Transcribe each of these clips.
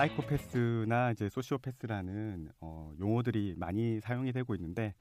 사이코패스나 이제 소시오패스라는 어, 용어들이 많이 사용이 되고 있는데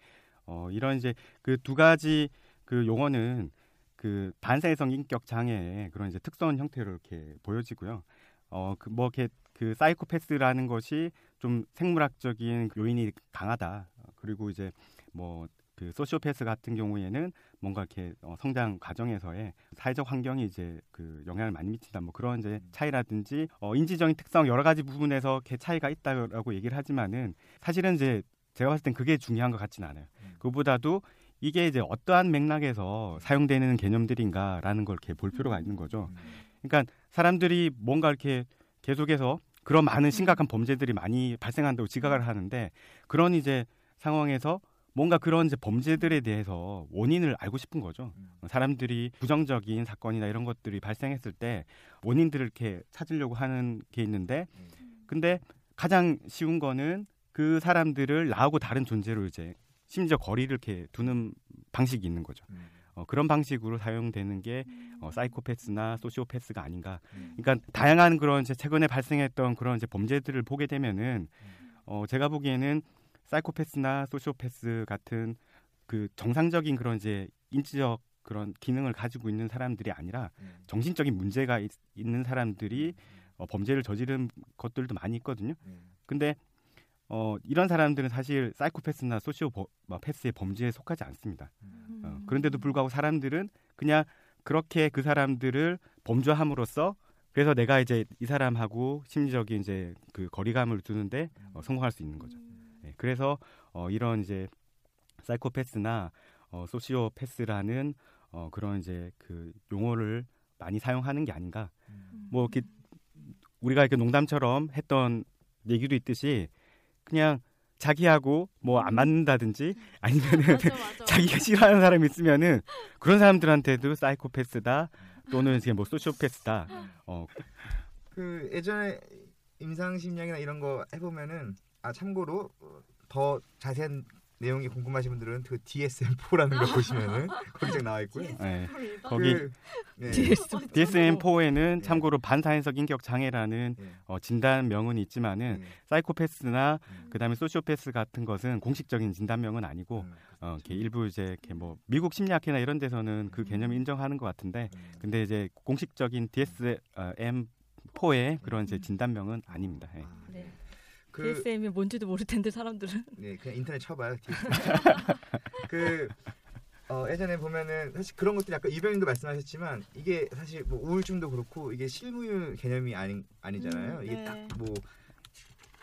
어, 이런 이제 그 두 가지 그 용어는 그 반사회성 인격 장애의 그런 이제 특수한 형태로 이렇게 보여지고요. 어, 그뭐그 사이코패스라는 것이 좀 생물학적인 요인이 강하다. 어, 그리고 이제 뭐 그 소시오패스 같은 경우에는 뭔가 이렇게 어, 성장 과정에서의 사회적 환경이 이제 그 영향을 많이 미친다 뭐 그런 이제 차이라든지 어, 인지적인 특성 여러 가지 부분에서 이렇게 차이가 있다라고 얘기를 하지만은 사실은 이제 제가 봤을 땐 그게 중요한 것 같지는 않아요. 그보다도 이게 이제 어떠한 맥락에서 사용되는 개념들인가라는 걸 이렇게 볼 필요가 있는 거죠. 그러니까 사람들이 뭔가 이렇게 계속해서 그런 많은 심각한 범죄들이 많이 발생한다고 지각을 하는데 그런 이제 상황에서 뭔가 그런 이제 범죄들에 대해서 원인을 알고 싶은 거죠. 사람들이 부정적인 사건이나 이런 것들이 발생했을 때 원인들을 이렇게 찾으려고 하는 게 있는데 근데 가장 쉬운 거는 그 사람들을 나하고 다른 존재로 이제 심지어 거리를 이렇게 두는 방식이 있는 거죠. 어, 그런 방식으로 사용되는 게 어, 사이코패스나 소시오패스가 아닌가. 그러니까 다양한 그런 이제 최근에 발생했던 그런 이제 범죄들을 보게 되면은 어, 제가 보기에는 사이코패스나 소시오패스 같은 그 정상적인 그런 이제 인지적 그런 기능을 가지고 있는 사람들이 아니라 정신적인 문제가 있, 는 사람들이 어, 범죄를 저지른 것들도 많이 있거든요. 근데 어, 이런 사람들은 사실 사이코패스나 소시오패스의 범죄에 속하지 않습니다. 어, 그런데도 불구하고 사람들은 그냥 그렇게 그 사람들을 범죄함으로써 그래서 내가 이제 이 사람하고 심리적인 이제 그 거리감을 두는데 어, 성공할 수 있는 거죠. 네, 그래서 어, 이런 이제 사이코패스나 어, 소시오패스라는 어, 그런 이제 그 용어를 많이 사용하는 게 아닌가. 뭐 이렇게 우리가 이렇게 농담처럼 했던 얘기도 있듯이 그냥 자기하고 뭐 안 맞는다든지 아니면은 맞아, 맞아. 자기가 싫어하는 사람이 있으면은 그런 사람들한테도 사이코패스다 또는 이제 뭐 소시오패스다. 어, 그 예전에 임상심리학이나 이런 거 해보면은 아 참고로 어, 더 자세한 내용이 궁금하신 분들은 그 DSM-4라는 거 보시면은 거기 딱 나와 있고요. 네. 거기 그, 네. DSM-4에는 네. 참고로 반사회성 인격 장애라는 네. 어, 진단명은 있지만은 네. 사이코패스나 음. 그다음에 소시오패스 같은 것은 공식적인 진단명은 아니고 음, 어, 이렇게 일부 이제 이렇게 뭐 미국 심리학회나 이런 데서는 그 개념을 인정하는 것 같은데 음. 근데 이제 공식적인 DSM-4의 그런 이제 진단명은 아닙니다. 예. 네. 그 DSM이 뭔지도 모를 텐데 사람들은. 네, 그냥 인터넷 쳐봐요. 그 어, 예전에 보면은 사실 그런 것들이 아까 이병님도 말씀하셨지만 이게 사실 뭐 우울증도 그렇고 이게 실무율 개념이 아니 아니잖아요. 음, 이게 네. 딱뭐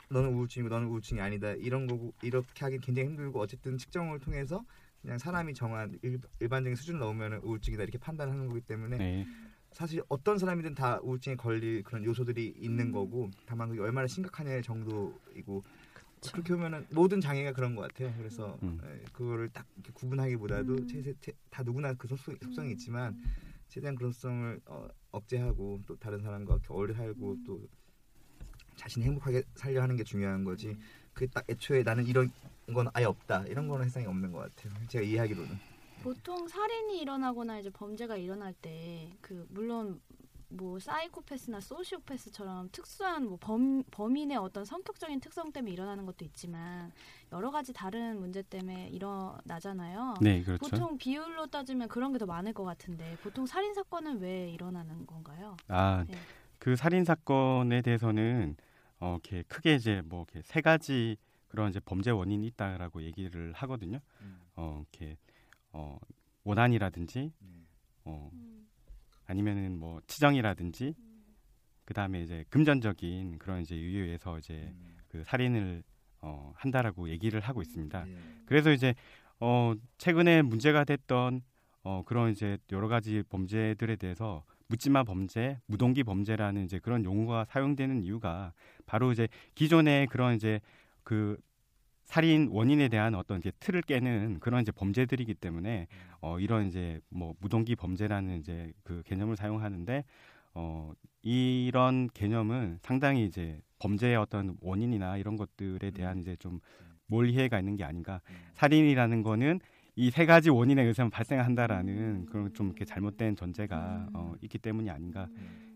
너는 우울증이고 너는 우울증이 아니다 이런 거고 이렇게 하기 굉장히 힘들고 어쨌든 측정을 통해서 그냥 사람이 정한 일, 일반적인 수준을 넘으면 우울증이다 이렇게 판단하는 거기 때문에 네. 사실 어떤 사람이든 다 우울증에 걸릴 그런 요소들이 음. 있는 거고 다만 그게 얼마나 심각하냐의 정도이고 그렇게 보면은 모든 장애가 그런 것 같아요. 그래서 음. 에, 그거를 딱 이렇게 구분하기보다도 음. 체, 체, 다 누구나 그 속성, 속성이 있지만 최대한 그런 속성을 어, 억제하고 또 다른 사람과 어울려 살고 음. 또 자신이 행복하게 살려 하는 게 중요한 거지. 음. 그게 딱 애초에 나는 이런 건 아예 없다 이런 거는 세상에 없는 것 같아요. 제가 이해하기로는. 보통 살인이 일어나거나 이제 범죄가 일어날 때 그 물론 뭐 사이코패스나 소시오패스처럼 특수한 뭐 범, 범인의 어떤 성격적인 특성 때문에 일어나는 것도 있지만 여러 가지 다른 문제 때문에 일어나잖아요. 네, 그렇죠. 보통 비율로 따지면 그런 게 더 많을 것 같은데 보통 살인 사건은 왜 일어나는 건가요? 아, 네. 그 살인 사건에 대해서는 어, 이렇게 크게 이제 뭐 이렇게 세 가지 그런 이제 범죄 원인이 있다라고 얘기를 하거든요. 음. 어, 이렇게 어, 원한이라든지 네. 어, 아니면은 뭐 치정이라든지 그 다음에 이제 금전적인 그런 이제 이유에서 이제 음. 그 살인을 어, 한다라고 얘기를 하고 있습니다. 네. 그래서 이제 어 최근에 문제가 됐던 어 그런 이제 여러 가지 범죄들에 대해서 묻지마 범죄, 무동기 범죄라는 이제 그런 용어가 사용되는 이유가 바로 이제 기존의 그런 이제 그 살인 원인에 대한 어떤 이제 틀을 깨는 그런 이제 범죄들이기 때문에 어 이런 이제 뭐 무동기 범죄라는 이제 그 개념을 사용하는데 어 이런 개념은 상당히 이제 범죄의 어떤 원인이나 이런 것들에 대한 이제 좀 몰이해가 있는 게 아닌가. 살인이라는 거는 이 세 가지 원인에 의해서 발생한다라는 그런 좀 이렇게 잘못된 전제가 어, 있기 때문이 아닌가.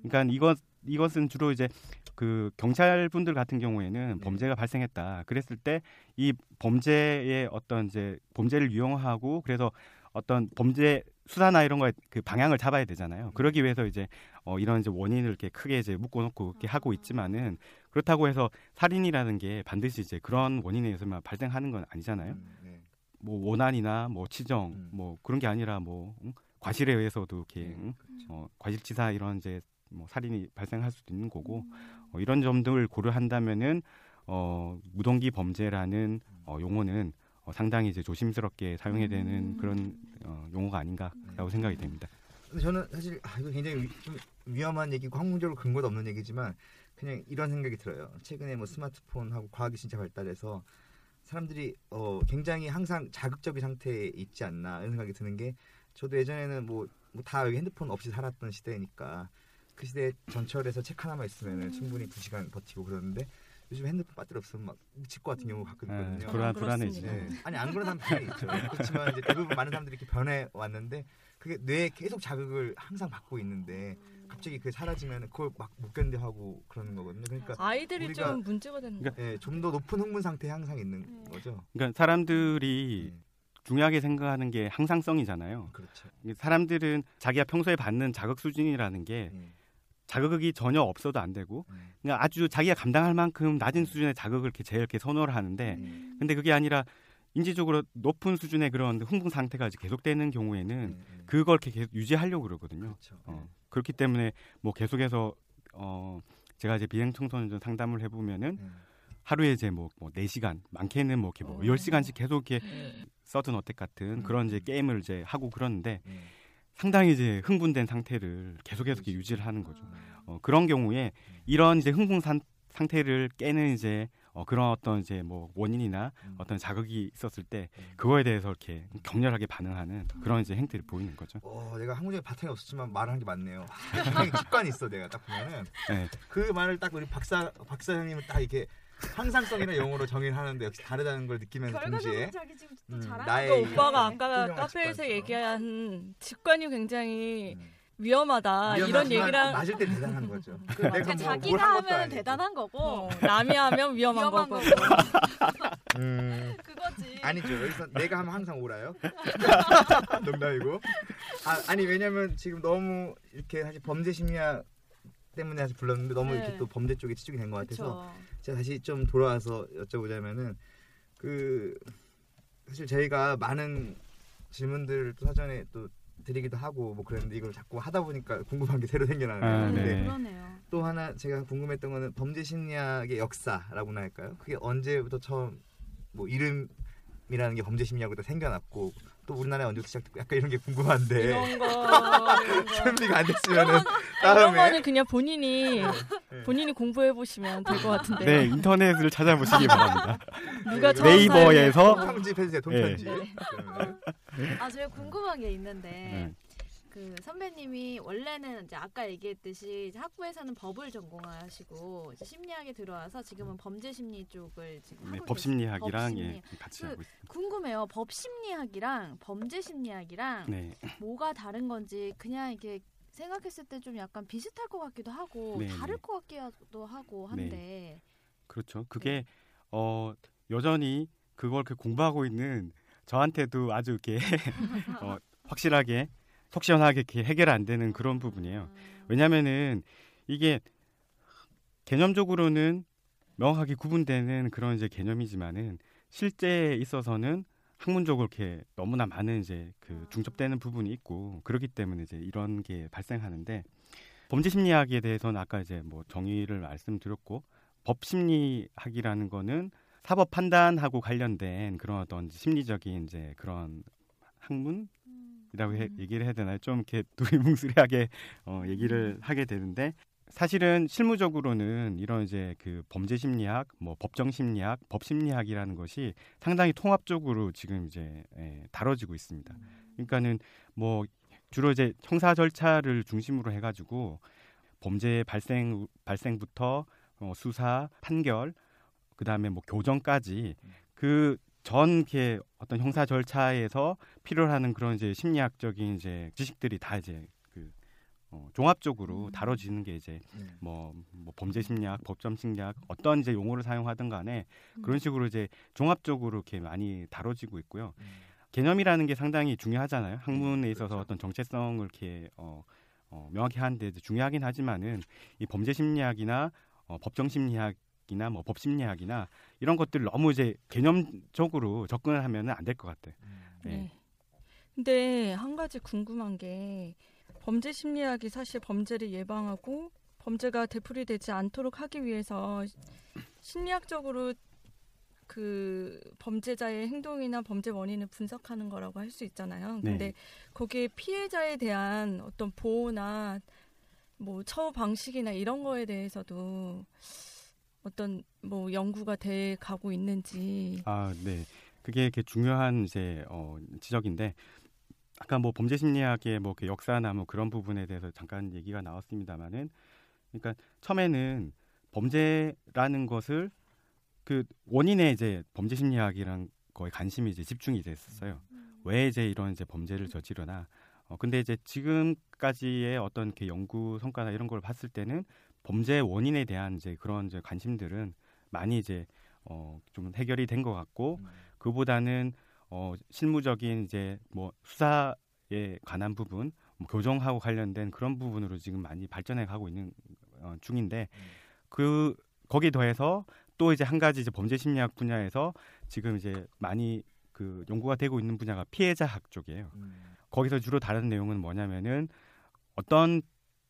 그러니까 이것 이것은 주로 이제 그 경찰 분들 같은 경우에는 범죄가 발생했다. 그랬을 때 이 범죄의 어떤 이제 범죄를 유용하고 그래서 어떤 범죄 수사나 이런 거에 그 방향을 잡아야 되잖아요. 그러기 위해서 이제 어 이런 이제 원인을 이렇게 크게 이제 묶어놓고 이렇게 하고 있지만은 그렇다고 해서 살인이라는 게 반드시 이제 그런 원인에 의해서만 발생하는 건 아니잖아요. 음, 네. 뭐 원한이나 뭐 치정 음. 뭐 그런 게 아니라 뭐 응? 과실에 의해서도 이렇게 네, 응? 그렇죠. 어, 과실치사 이런 이제 뭐 살인이 발생할 수도 있는 거고 어, 이런 점들을 고려한다면은 어, 무동기 범죄라는 어, 용어는 어, 상당히 이제 조심스럽게 사용해야 되는 그런 어, 용어가 아닌가라고 생각이 됩니다. 저는 사실 아, 이거 굉장히 위, 좀 위험한 얘기고 학문적으로 근거도 없는 얘기지만 그냥 이런 생각이 들어요. 최근에 뭐 스마트폰하고 과학이 진짜 발달해서 사람들이 어, 굉장히 항상 자극적인 상태에 있지 않나 이런 생각이 드는 게 저도 예전에는 뭐다 여기 핸드폰 없이 살았던 시대니까 그 시대 전철에서 책 하나만 있으면 충분히 두 시간 버티고 그러는데 요즘 핸드폰 배터리 없으면 막 미칠 것 같은 경우가 가끔 네, 있거든요. 불안 아, 불안해지. 네. 아니 안 그런 사람 당연히 있죠. 그렇지만 이제 대부분 많은 사람들이 이렇게 변해 왔는데 그게 뇌에 계속 자극을 항상 받고 있는데 갑자기 그게 사라지면 그걸 막 못 견뎌하고 그러는 거거든요. 그러니까 아이들이 좀 문제가 되는 거. 예, 좀더 높은 흥분 상태에 항상 있는 거죠. 그러니까 사람들이 네, 중요하게 생각하는 게 항상성이잖아요. 그렇죠. 사람들은 자기가 평소에 받는 자극 수준이라는 게 예, 자극이 전혀 없어도 안 되고 예, 그냥 아주 자기가 감당할 만큼 낮은 수준의 자극을 이렇게 제일 이렇게 선호를 하는데 예, 근데 그게 아니라 인지적으로 높은 수준의 그런 흥분 상태가 계속되는 경우에는 예, 예. 그걸 이렇게 계속 유지하려고 그러거든요. 그렇죠. 어, 그렇기 때문에 뭐 계속해서 어 제가 이제 비행 청소년 상담을 해보면은 예, 하루에 이제 뭐, 뭐 4시간, 많게는 뭐 이렇게 뭐 어. 10시간씩 계속 이렇게 서든 어택 같은 음. 그런 이제 게임을 이제 하고 그러는데 예. 상당히 이제 흥분된 상태를 계속해서 이렇게 유지를 하는 거죠. 음. 어, 그런 경우에 이런 이제 흥분 산, 상태를 깨는 이제 어, 그런 어떤 이제 뭐 원인이나 음. 어떤 자극이 있었을 때 음. 그거에 대해서 이렇게 격렬하게 반응하는 그런 이제 행태를 보이는 거죠. 어, 내가 학문적인 바탕이 없었지만 말을 한게 맞네요. 굉장히 직관이 있어 내가 딱 보면은 네. 그 말을 딱 우리 박사 박사 형님은 딱 이렇게 항상성이나 용어로 정의를 하는데 역시 다르다는 걸 느끼면서 동시에 결과적으로 자기 지금 또 음, 나의 오빠가 네. 아까 카페에서. 얘기한 직관이 굉장히 음. 위험하다 이런 얘기랑 맞을 때 대단한 거죠. 그 그러니까 뭐 자기가 하면. 대단한 거고 어, 남이 하면 위험한, 위험한 거고. 거고 음, 그거지. 아니죠. 여기서 내가 하면 항상 오라요. 농담이고. 아, 아니 왜냐면 지금 너무 이렇게 사실 범죄 심리학 때문에 사실 불렀는데 너무 네. 이렇게 또 범죄 쪽에 치중이 된 것 같아서 그쵸. 제가 다시 좀 돌아와서 여쭤보자면은 그 사실 저희가 많은 질문들을 또 사전에 또 드리기도 하고 뭐 그랬는데 이걸 자꾸 하다 보니까 궁금한 게 새로 생겨나네요. 아, 근데 네. 또 하나 제가 궁금했던 거는 범죄 심리학의 역사라고나 할까요? 그게 언제부터 처음 뭐 이름 이라는 게 범죄 심리학부터 생겨났고 또 우리나라에 언제부터 시작됐고 약간 이런 게 궁금한데 이런 거 이런 거. 준비가 안 됐으면은 이런 다음에 거는 그냥 본인이 네. 본인이 공부해 보시면 될 것 같은데 네, 인터넷을 찾아보시기 바랍니다. 누가 네이버에서 통편집 해주세요 통편집 네. 그러면은. 아, 제가 궁금한 게 있는데 네. 그 선배님이 원래는 이제 아까 얘기했듯이 학부에서는 법을 전공하시고 심리학에 들어와서 지금은 범죄 심리 쪽을 지금 네, 하고 법심리학이랑 법심리. 예, 같이 그- 하고 있습니다. 궁금해요. 법 심리학이랑 범죄 심리학이랑 네. 뭐가 다른 건지 그냥 이게 생각했을 때 좀 약간 비슷할 것 같기도 하고 네, 다를 네. 것 같기도 하고 한데 그렇죠. 그게 어 여전히 그걸 그 공부하고 있는 저한테도 아주 이렇게 어, 확실하게 속 시원하게 해결 안 되는 그런 부분이에요. 음, 왜냐면은 이게 개념적으로는 명확하게 구분되는 그런 이제 개념이지만은 실제에 있어서는 학문적으로 이렇게 너무나 많은 이제 그 중첩되는 부분이 있고 그렇기 때문에 이제 이런 게 발생하는데 범죄 심리학에 대해서는 아까 이제 뭐 정의를 말씀드렸고 법 심리학이라는 거는 사법 판단하고 관련된 그런 어떤 심리적인 이제 그런 학문 이라고 해- 음. 얘기를 해야 되나요? 좀 이렇게 두리뭉술하게 어, 얘기를 하게 되는데 사실은 실무적으로는 이런 이제 그 범죄 심리학, 뭐 법정 심리학, 법 심리학이라는 것이 상당히 통합적으로 지금 이제 예, 다뤄지고 있습니다. 그러니까는 뭐 주로 이제 형사 절차를 중심으로 해가지고 범죄 발생 발생부터 어, 수사, 판결, 그 다음에 뭐 교정까지 그 전 이렇게 어떤 형사 절차에서 필요로 하는 그런 이제 심리학적인 이제 지식들이 다 이제 그 어, 종합적으로 음. 다뤄지는 게 이제 네. 뭐, 뭐 범죄 심리학, 법정 심리학 어떤 이제 용어를 사용하든 간에 음. 그런 식으로 이제 종합적으로 이렇게 많이 다뤄지고 있고요. 음. 개념이라는 게 상당히 중요하잖아요. 학문에 있어서 그렇죠. 어떤 정체성을 이렇게 어, 어, 명확히 하는데 중요하긴 하지만은 이 범죄 심리학이나 어, 법정 심리학 이나 뭐 법 심리학이나 이런 것들 너무 이제 개념적으로 접근을 하면은 안 될 것 같아요. 네. 네. 근데 한 가지 궁금한 게 범죄 심리학이 사실 범죄를 예방하고 범죄가 되풀이되지 않도록 하기 위해서 심리학적으로 그 범죄자의 행동이나 범죄 원인을 분석하는 거라고 할 수 있잖아요. 네. 근데 거기에 피해자에 대한 어떤 보호나 뭐 처우 방식이나 이런 거에 대해서도 어떤 뭐 연구가 돼 가고 있는지 아, 네. 그게 이렇게 중요한 이제 어, 지적인데 아까 뭐 범죄 심리학의 뭐그 역사나 뭐 그런 부분에 대해서 잠깐 얘기가 나왔습니다만은 그러니까 처음에는 범죄라는 것을 그 원인에 이제 범죄 심리학이란 거에 관심이 이제 집중이 됐었어요. 왜 이제 이런 이제 범죄를 저지르나. 어 근데 이제 지금까지의 어떤 이렇게 연구 성과나 이런 걸 봤을 때는 범죄 원인에 대한 이제 그런 이제 관심들은 많이 이제 어 좀 해결이 된 것 같고 음. 그보다는 어 실무적인 이제 뭐 수사에 관한 부분, 뭐 교정하고 관련된 그런 부분으로 지금 많이 발전해 가고 있는 어, 중인데 음. 그 거기에 더해서 또 이제 한 가지 이제 범죄 심리학 분야에서 지금 이제 많이 그 연구가 되고 있는 분야가 피해자학 쪽이에요. 음. 거기서 주로 다른 내용은 뭐냐면은 어떤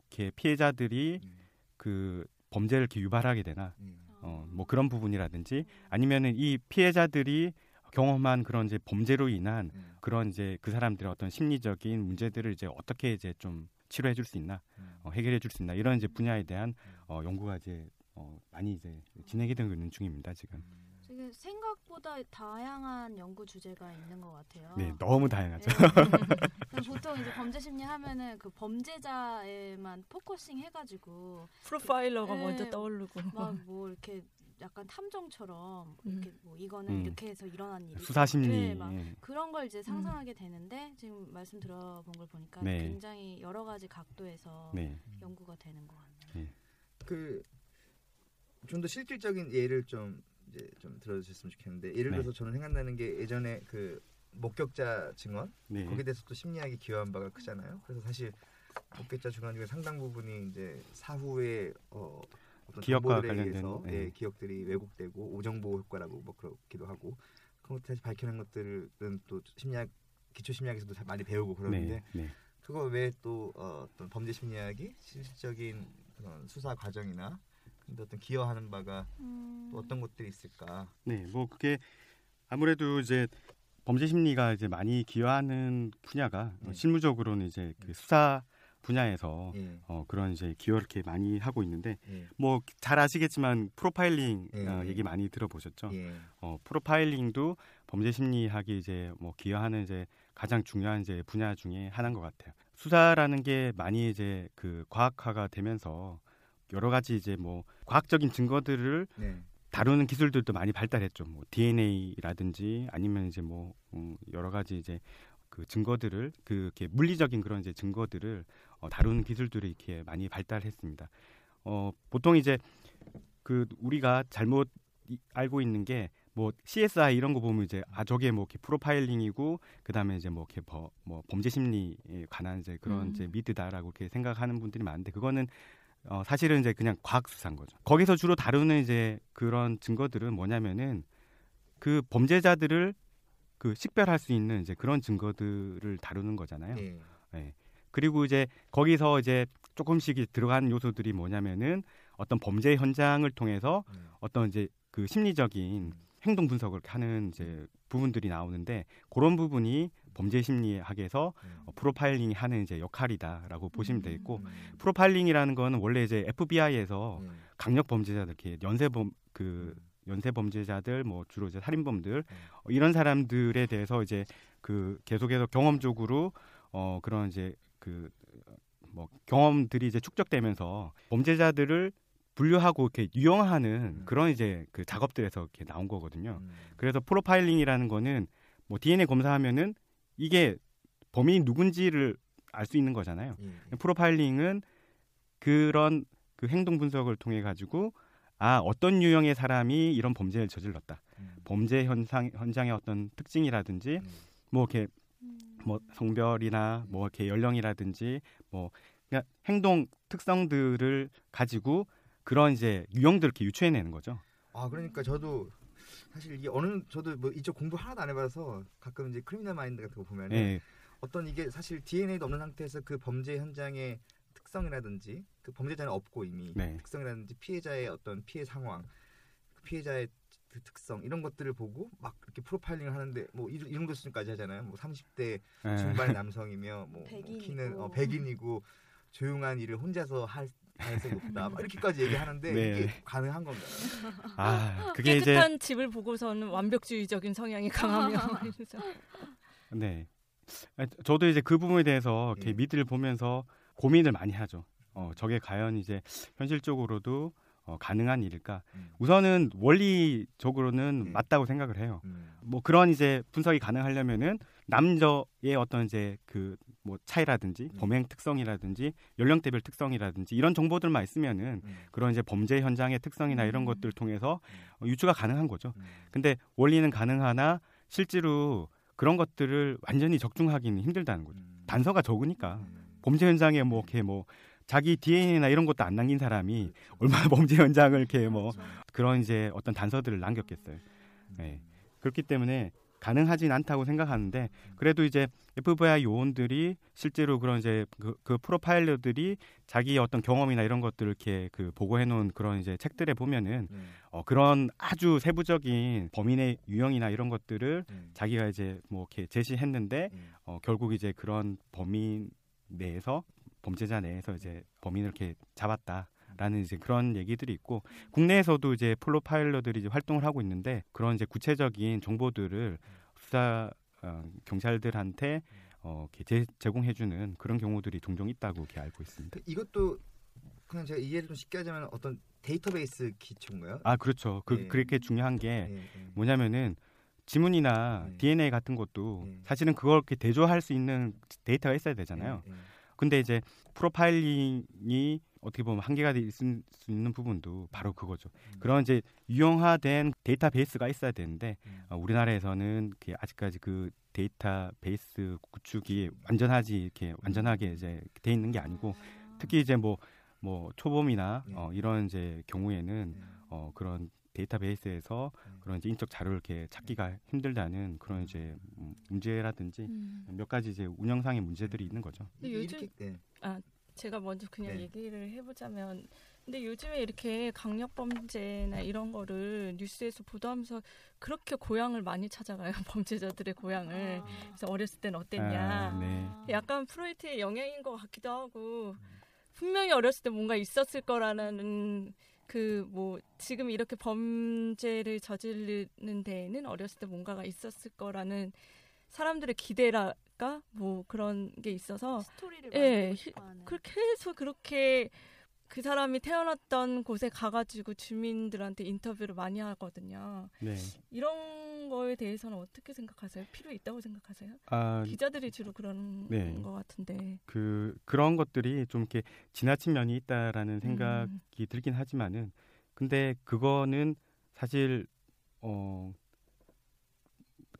이렇게 피해자들이 음. 그 범죄를 이렇게 유발하게 되나 음. 어, 뭐 그런 부분이라든지 아니면은 이 피해자들이 경험한 그런 이제 범죄로 인한 음. 그런 이제 그 사람들의 어떤 심리적인 문제들을 이제 어떻게 이제 좀 치료해 줄 수 있나 음. 어, 해결해 줄 수 있나 이런 이제 분야에 대한 어, 연구가 이제 어, 많이 이제 진행이 되고 있는 중입니다 지금. 되게 생 각보다 다양한 연구 주제가 있는 것 같아요. 네, 너무 다양하죠. 네. 보통 이제 범죄 심리 하면은 그 범죄자에만 focusing 해가지고 프로파일러가 네. 먼저 떠오르고 막 뭐 이렇게 약간 탐정처럼 이렇게 뭐 이거는 음. 이렇게 해서 일어난 일이 수사 심리. 네, 막 예. 그런 걸 이제 상상하게 되는데 지금 말씀 들어본 걸 보니까 네. 굉장히 여러 가지 각도에서 네. 연구가 되는 것 같네요. 그 좀 더 실질적인 예를 좀 이제 좀 들어주셨으면 좋겠는데 예를 네. 들어서 저는 생각나는 게 예전에 그 목격자 증언 네. 거기에 대해서 또 심리학이 기여한 바가 크잖아요. 그래서 사실 목격자 증언 중에 상당 부분이 이제 사후에 어, 어떤 기억과 관련된, 의해서 네. 예, 기억들이 왜곡되고 오정보 효과라고 뭐 그렇기도 하고 그런 것들 다시 밝혀낸 것들은 또 심리학 기초 심리학에서도 잘 많이 배우고 그러는데 네. 네. 그거 외에 또 어, 어떤 범죄 심리학이 실질적인 그런 수사 과정이나 근데 어떤 기여하는 바가 음. 또 어떤 것들이 있을까? 네, 뭐 그게 아무래도 이제 범죄 심리가 이제 많이 기여하는 분야가 어, 네. 실무적으로는 이제 그 수사 분야에서 예, 어, 그런 이제 기여를 이렇게 많이 하고 있는데 예, 뭐잘 아시겠지만 프로파일링 예, 어, 예. 얘기 많이 들어보셨죠? 예, 어, 프로파일링도 범죄 심리학이 이제 뭐 기여하는 이제 가장 중요한 이제 분야 중에 하나인 것 같아요. 수사라는 게 많이 이제 그 과학화가 되면서 여러 가지 이제 뭐 과학적인 증거들을 네, 다루는 기술들도 많이 발달했죠. 뭐 DNA라든지 아니면 이제 뭐 음, 여러 가지 이제 그 증거들을 그 이렇게 물리적인 그런 이제 증거들을 어, 다루는 기술들이 이렇게 많이 발달했습니다. 어, 보통 이제 그 우리가 잘못 이- 알고 있는 게 뭐 CSI 이런 거 보면 이제 아 저게 뭐 이렇게 프로파일링이고 그다음에 이제 뭐 이렇게 버, 뭐 범죄 심리에 관한 이제 그런 음. 이제 미드다라고 이렇게 생각하는 분들이 많은데 그거는 어 사실은 이제 그냥 과학 수사인 거죠. 거기서 주로 다루는 이제 그런 증거들은 뭐냐면은 그 범죄자들을 그 식별할 수 있는 이제 그런 증거들을 다루는 거잖아요. 예. 예. 그리고 이제 거기서 이제 조금씩 들어가는 요소들이 뭐냐면은 어떤 범죄 현장을 통해서 음. 어떤 이제 그 심리적인 행동 분석을 하는 이제 부분들이 나오는데 그런 부분이 범죄 심리학에서 음. 어, 프로파일링이 하는 이제 역할이다라고 보시면 되겠고 음. 프로파일링이라는 거는 원래 이제 FBI에서 음. 강력 범죄자들 이렇게 연쇄범 그 연쇄 범죄자들 뭐 주로 이제 살인범들 어, 이런 사람들에 대해서 이제 그 계속해서 경험적으로 어 그런 이제 그 뭐 경험들이 이제 축적되면서 범죄자들을 분류하고 이렇게 유형하는 음. 그런 이제 그 작업들에서 이렇게 나온 거거든요. 음. 그래서 프로파일링이라는 거는 뭐 DNA 검사하면은 이게 범인이 누군지를 알 수 있는 거잖아요. 예. 프로파일링은 그런 그 행동 분석을 통해 가지고 아 어떤 유형의 사람이 이런 범죄를 저질렀다. 음. 범죄 현상 현장의 어떤 특징이라든지 음. 뭐 이렇게 뭐 성별이나 뭐 이렇게 연령이라든지 뭐 그냥 행동 특성들을 가지고 그런 이제 유형들을 이렇게 유추해내는 거죠. 아 그러니까 저도 사실 이게 어느 저도 뭐 이쪽 공부 하나도 안 해봐서 가끔 이제 크리미널 마인드 같은 거 보면 은 예. 어떤 이게 사실 DNA도 없는 상태에서 그 범죄 현장의 특성이라든지 그 범죄자는 없고 이미 네. 특성이라든지 피해자의 어떤 피해 상황, 그 피해자의 그 특성 이런 것들을 보고 막 이렇게 프로파일링을 하는데 뭐 이, 이 정도 수준까지 하잖아요. 뭐 30대 예. 중반의 남성이며 뭐 백인이고. 키는 어, 백인이고 조용한 일을 혼자서 할 가능성이 높다. 막 이렇게까지 얘기하는데 네. 이게 가능한 건가요? 아, 그게 이제 깨끗한 집을 보고서는 완벽주의적인 성향이 강하며. 네. 아, 저도 이제 그 부분에 대해서 이렇게 예. 미드를 보면서 고민을 많이 하죠. 어, 저게 과연 이제 현실적으로도 어, 가능한 일일까? 음. 우선은 원리적으로는 예. 맞다고 생각을 해요. 음. 뭐 그런 이제 분석이 가능하려면은 남녀의 어떤 이제 그 뭐 차이라든지 음. 범행 특성이라든지 연령대별 특성이라든지 이런 정보들만 있으면은 음. 그런 이제 범죄 현장의 특성이나 이런 음. 것들을 통해서 어, 유추가 가능한 거죠. 음. 근데 원리는 가능하나 실제로 그런 것들을 완전히 적중하기는 힘들다는 거죠. 음. 단서가 적으니까 음. 범죄 현장에 뭐 이렇게 뭐 자기 DNA나 이런 것도 안 남긴 사람이 얼마나 범죄 현장을 이렇게 뭐 그런 이제 어떤 단서들을 남겼겠어요. 네. 그렇기 때문에 가능하진 않다고 생각하는데 그래도 이제 FBI 요원들이 실제로 그런 이제 그, 그 프로파일러들이 자기 어떤 경험이나 이런 것들을 이렇게 그 보고해 놓은 그런 이제 책들에 보면은 음. 어 그런 아주 세부적인 범인의 유형이나 이런 것들을 음. 자기가 이제 뭐 이렇게 제시했는데 음. 어 결국 이제 그런 범인 내에서 범죄자 내에서 이제 범인을 이렇게 잡았다라는 이제 그런 얘기들이 있고 국내에서도 이제 프로파일러들이 이제 활동을 하고 있는데 그런 이제 구체적인 정보들을 수사 어, 경찰들한테 어, 제, 제공해주는 그런 경우들이 종종 있다고 이렇게 알고 있습니다. 그 이것도 그냥 제가 이해를 좀 쉽게 하자면 어떤 데이터베이스 기초인가요? 아 그렇죠. 그 네. 그렇게 중요한 게 예, 예. 뭐냐면은 지문이나 네. DNA 같은 것도 네. 사실은 그걸 이렇게 대조할 수 있는 데이터가 있어야 되잖아요. 근데 이제 프로파일링이 어떻게 보면 한계가 있을 수 있는 부분도 바로 그거죠. 음. 그런 이제 유형화된 데이터베이스가 있어야 되는데 음. 어, 우리나라에서는 그게 아직까지 그 데이터베이스 구축이 완전하지 이렇게 완전하게 이제 돼 있는 게 아니고 특히 이제 뭐뭐 초범이나 네. 어, 이런 이제 경우에는 예. 어, 그런 데이터베이스에서 음. 그런 이제 인적 자료를 이렇게 찾기가 힘들다는 그런 이제 음, 문제라든지 음. 몇 가지 이제 운영상의 문제들이 있는 거죠. 근데 이- 요즘- 이렇게 예. 제가 먼저 그냥 네. 얘기를 해보자면 근데 요즘에 이렇게 강력 범죄나 이런 거를 뉴스에서 보도하면서 그렇게 고향을 많이 찾아가요 범죄자들의 고향을 그래서 어렸을 땐 어땠냐 아, 네. 약간 프로이트의 영향인 것 같기도 하고 분명히 어렸을 때 뭔가 있었을 거라는 그 뭐 지금 이렇게 범죄를 저지르는 데에는 어렸을 때 뭔가가 있었을 거라는 사람들의 기대랄까 뭐 그런 게 있어서 스토리를 예. 그렇게 해서 그렇게 그 사람이 태어났던 곳에 가가지고 주민들한테 인터뷰를 많이 하거든요. 네. 이런 거에 대해서는 어떻게 생각하세요? 필요 있다고 생각하세요? 아, 기자들이 주로 그런 네. 것 같은데. 그 그런 것들이 좀 이렇게 지나친 면이 있다라는 생각이 음. 들긴 하지만은 근데 그거는 사실 어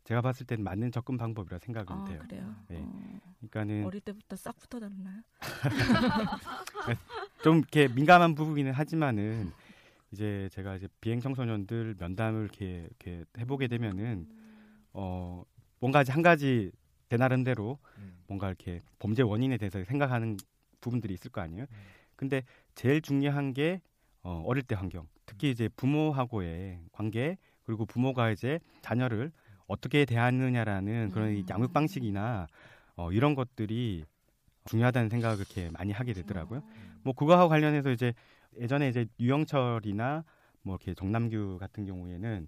제가 봤을 때는 맞는 접근 방법이라 생각은 아, 돼요. 그래요? 네. 어, 그러니까는 어릴 때부터 싹 붙어 다녔나요? 좀 이렇게 민감한 부분이긴 하지만은 이제 제가 이제 비행 청소년들 면담을 이렇게, 이렇게 해보게 되면은 어 뭔가 한 가지 제 나름대로 음. 뭔가 이렇게 범죄 원인에 대해서 생각하는 부분들이 있을 거 아니에요. 음. 근데 제일 중요한 게 어, 어릴 때 환경, 특히 이제 부모하고의 관계 그리고 부모가 이제 자녀를 어떻게 대하느냐라는 그런 이 음. 양육 방식이나 어, 이런 것들이 중요하다는 생각을 그렇게 많이 하게 되더라고요. 뭐 그거하고 관련해서 이제 예전에 이제 유영철이나 뭐 이렇게 정남규 같은 경우에는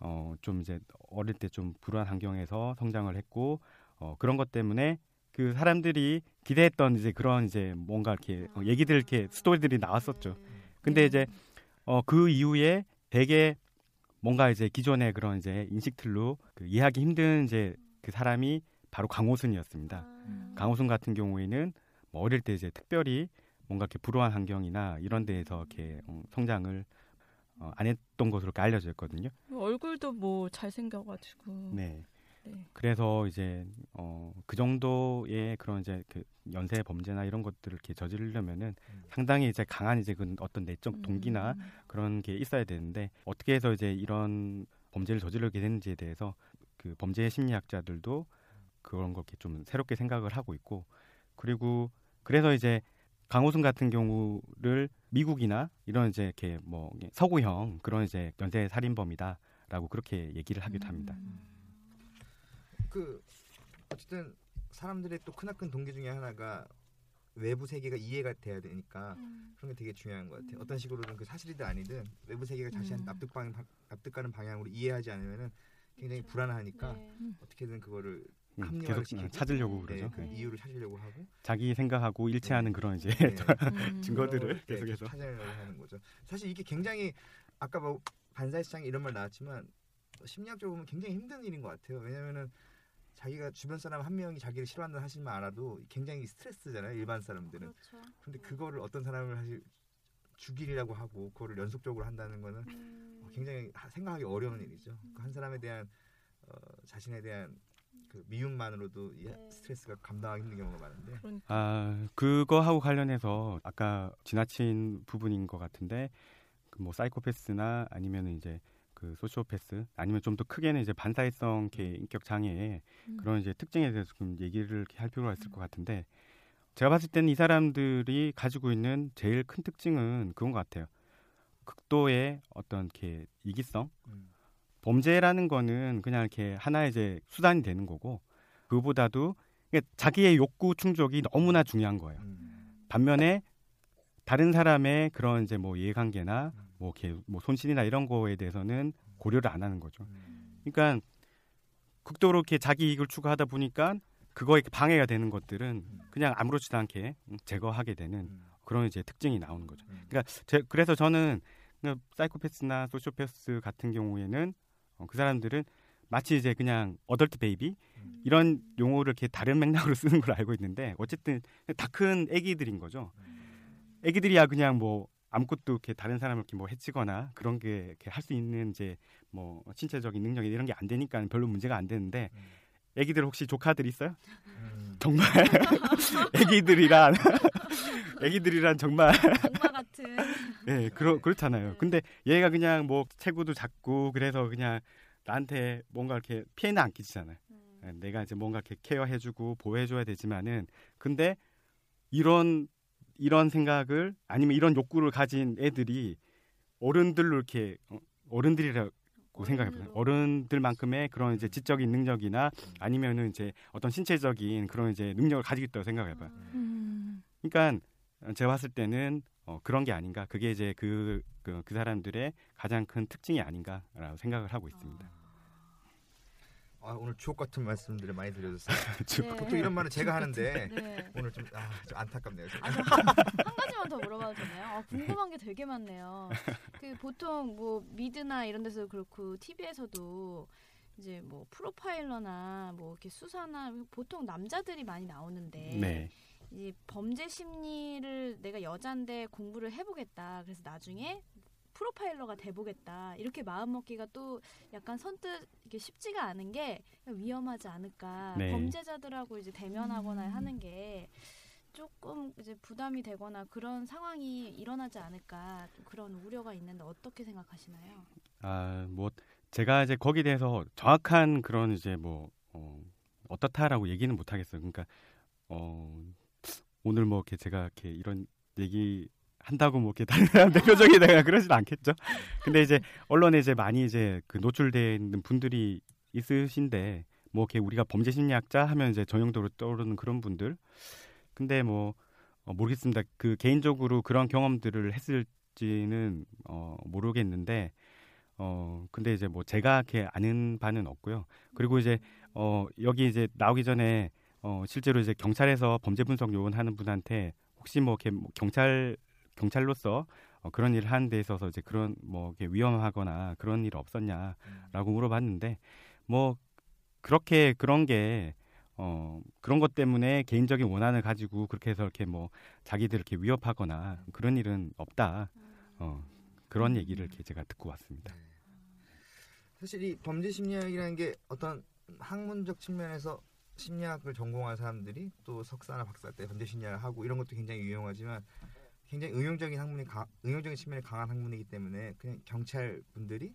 어 좀 이제 어릴 때 좀 불우한 환경에서 성장을 했고 어 그런 것 때문에 그 사람들이 기대했던 이제 그런 이제 뭔가 이렇게 어, 얘기들 이렇게 스토리들이 나왔었죠. 근데 이제 어 그 이후에 되게 뭔가 이제 기존의 그런 이제 인식 틀로 그 이해하기 힘든 이제 그 사람이 바로 강호순이었습니다. 음. 강호순 같은 경우에는 뭐 어릴 때 이제 특별히 뭔가 이렇게 불우한 환경이나 이런 데에서 이렇게 어, 성장을 어, 안 했던 것으로 이렇게 알려져 있거든요. 얼굴도 뭐 잘생겨가지고. 네. 네. 그래서 이제 어, 그 정도의 그런 이제 그 연쇄 범죄나 이런 것들을 이렇게 저지르려면은 음. 상당히 이제 강한 이제 그 어떤 내적 동기나 음. 그런 게 있어야 되는데 어떻게 해서 이제 이런 범죄를 저지르게 되는지에 대해서 그 범죄 심리학자들도 그런 걸 이렇게 좀 새롭게 생각을 하고 있고 그리고 그래서 이제 강호순 같은 경우를 미국이나 이런 이제 이렇게 뭐 서구형 그런 이제 연쇄 살인범이다라고 그렇게 얘기를 하기도 합니다. 음. 그 어쨌든 사람들의 또 크나큰 동기 중에 하나가 외부 세계가 이해가 돼야 되니까 그런 게 되게 중요한 것 같아요. 어떤 식으로든 그 사실이든 아니든 외부 세계가 자신한 음. 납득 방 납득가는 방향으로 이해하지 않으면은 굉장히 불안하니까 네. 어떻게든 그거를 음, 계속 시키고 찾으려고 네, 그러죠. 그 네. 이유를 찾으려고 하고 자기 생각하고 일치하는 네. 그런 이제 네, 음. 증거들을 이렇게 계속해서 찾아내려고 하는 거죠. 사실 이게 굉장히 아까 뭐 반사의 시장 이런 말 나왔지만 심리학적으로 보면 굉장히 힘든 일인 것 같아요. 왜냐면은 자기가 주변 사람 한 명이 자기를 싫어한다는 사실만 알아도 굉장히 스트레스잖아요. 일반 사람들은. 그렇죠. 근데 그거를 어떤 사람을 사실 죽이려고 하고 그거를 연속적으로 한다는 거는 음. 어, 굉장히 하- 생각하기 어려운 일이죠. 그한 사람에 대한 어, 자신에 대한 그 미움만으로도 이 네. 스트레스가 감당하기 힘든 경우가 많은데 그러니까. 아 그거하고 관련해서 아까 지나친 부분인 것 같은데 그 뭐 사이코패스나 아니면은 이제 그 소시오패스 아니면 좀 더 크게는 이제 반사회성 개 인격 장애의 음. 그런 이제 특징에 대해서 좀 얘기를 할 필요가 있을 것 같은데 제가 봤을 때는 이 사람들이 가지고 있는 제일 큰 특징은 그건 것 같아요. 극도의 어떤 이렇게 이기성 음. 범죄라는 거는 그냥 이렇게 하나의 이제 수단이 되는 거고 그보다도 자기의 욕구 충족이 너무나 중요한 거예요. 음. 반면에 다른 사람의 그런 이제 뭐 이해관계나 음. 뭐 이렇게 뭐 손실이나 이런 거에 대해서는 고려를 안 하는 거죠. 음. 그러니까 극도로 이렇게 자기 이익을 추구하다 보니까 그거에 방해가 되는 것들은 그냥 아무렇지도 않게 제거하게 되는 음. 그런 이제 특징이 나오는 거죠. 음. 그러니까 제, 그래서 저는 그 사이코패스나 소시오패스 같은 경우에는 어, 그 사람들은 마치 이제 그냥 adult baby 음. 이런 용어를 이렇게 다른 맥락으로 쓰는 걸 알고 있는데 어쨌든 다 큰 애기들인 거죠. 애기들이야 그냥 뭐 아무것도 이렇게 다른 사람을 이렇게 뭐 해치거나 그런 게 이렇게 할 수 있는 이제 뭐 신체적인 능력이 이런 게 안 되니까 별로 문제가 안 되는데 음. 애기들 혹시 조카들 있어요? 음. 정말 애기들이란 애기들이란 정말 악마 같은. 예 그러 그렇잖아요. 근데 얘가 그냥 뭐 체구도 작고 그래서 그냥 나한테 뭔가 이렇게 피해는 안 끼치잖아요. 음. 예, 내가 이제 뭔가 이렇게 케어해주고 보호해줘야 되지만은 근데 이런 이런 생각을 아니면 이런 욕구를 가진 애들이 어른들로 이렇게 어, 어른들이라고 생각해보세요. 어른들만큼의 그런 이제 지적인 능력이나 아니면은 이제 어떤 신체적인 그런 이제 능력을 가지고 있다고 생각해봐요. 음. 그러니까 제가 봤을 때는 어, 그런 게 아닌가. 그게 이제 그, 그, 그 사람들의 가장 큰 특징이 아닌가라고 생각을 하고 있습니다. 아, 오늘 주옥 같은 말씀들을 많이 드려줬어요. 네. 보통 이런 말은 제가 하는데 네. 오늘 좀, 아, 좀 안타깝네요. 아, 저 한, 한 가지만 더 물어봐도 되나요? 아, 궁금한 게 되게 많네요. 그 보통 뭐 미드나 이런 데서 그렇고 TV에서도 이제 뭐 프로파일러나 뭐 이렇게 수사나 보통 남자들이 많이 나오는데 네. 이제 범죄 심리를 내가 여잔데 공부를 해보겠다. 그래서 나중에 프로파일러가 돼보겠다. 이렇게 마음 먹기가 또 약간 선뜻 이게 쉽지가 않은 게 위험하지 않을까. 네. 범죄자들하고 이제 대면하거나 하는 게 조금 이제 부담이 되거나 그런 상황이 일어나지 않을까 좀 그런 우려가 있는데 어떻게 생각하시나요? 아, 뭐 제가 이제 거기에 대해서 정확한 그런 이제 뭐 어, 어떻다라고 얘기는 못 하겠어요. 그러니까 어, 오늘 뭐 이렇게 제가 이렇게 이런 얘기 한다고 뭐 이렇게 다른 표정이 내가 그러진 않겠죠. 근데 이제 언론에 이제 많이 이제 그 노출돼 있는 분들이 있으신데 뭐 이렇게 우리가 범죄 심리학자 하면 이제 전형적으로 떠오르는 그런 분들. 근데 뭐 어, 모르겠습니다. 그 개인적으로 그런 경험들을 했을지는 어, 모르겠는데 어 근데 이제 뭐 제가 이렇게 아는 바는 없고요. 그리고 이제 어 여기 이제 나오기 전에 어 실제로 이제 경찰에서 범죄 분석 요원하는 분한테 혹시 뭐 이렇게 뭐 경찰 경찰로서 어, 그런 일을 하는 데 있어서 이제 그런 뭐 이렇게 위험하거나 그런 일 없었냐라고 물어봤는데 뭐 그렇게 그런 게 어, 그런 것 때문에 개인적인 원한을 가지고 그렇게 해서 이렇게 뭐 자기들 이렇게 위협하거나 그런 일은 없다. 어, 그런 얘기를 이렇게 제가 듣고 왔습니다. 사실 이 범죄 심리학이라는 게 어떤 학문적 측면에서 심리학을 전공한 사람들이 또 석사나 박사 때 범죄 심리학을 하고 이런 것도 굉장히 유용하지만 굉장히 응용적인 학문이 강, 응용적인 측면이 강한 학문이기 때문에 그냥 경찰 분들이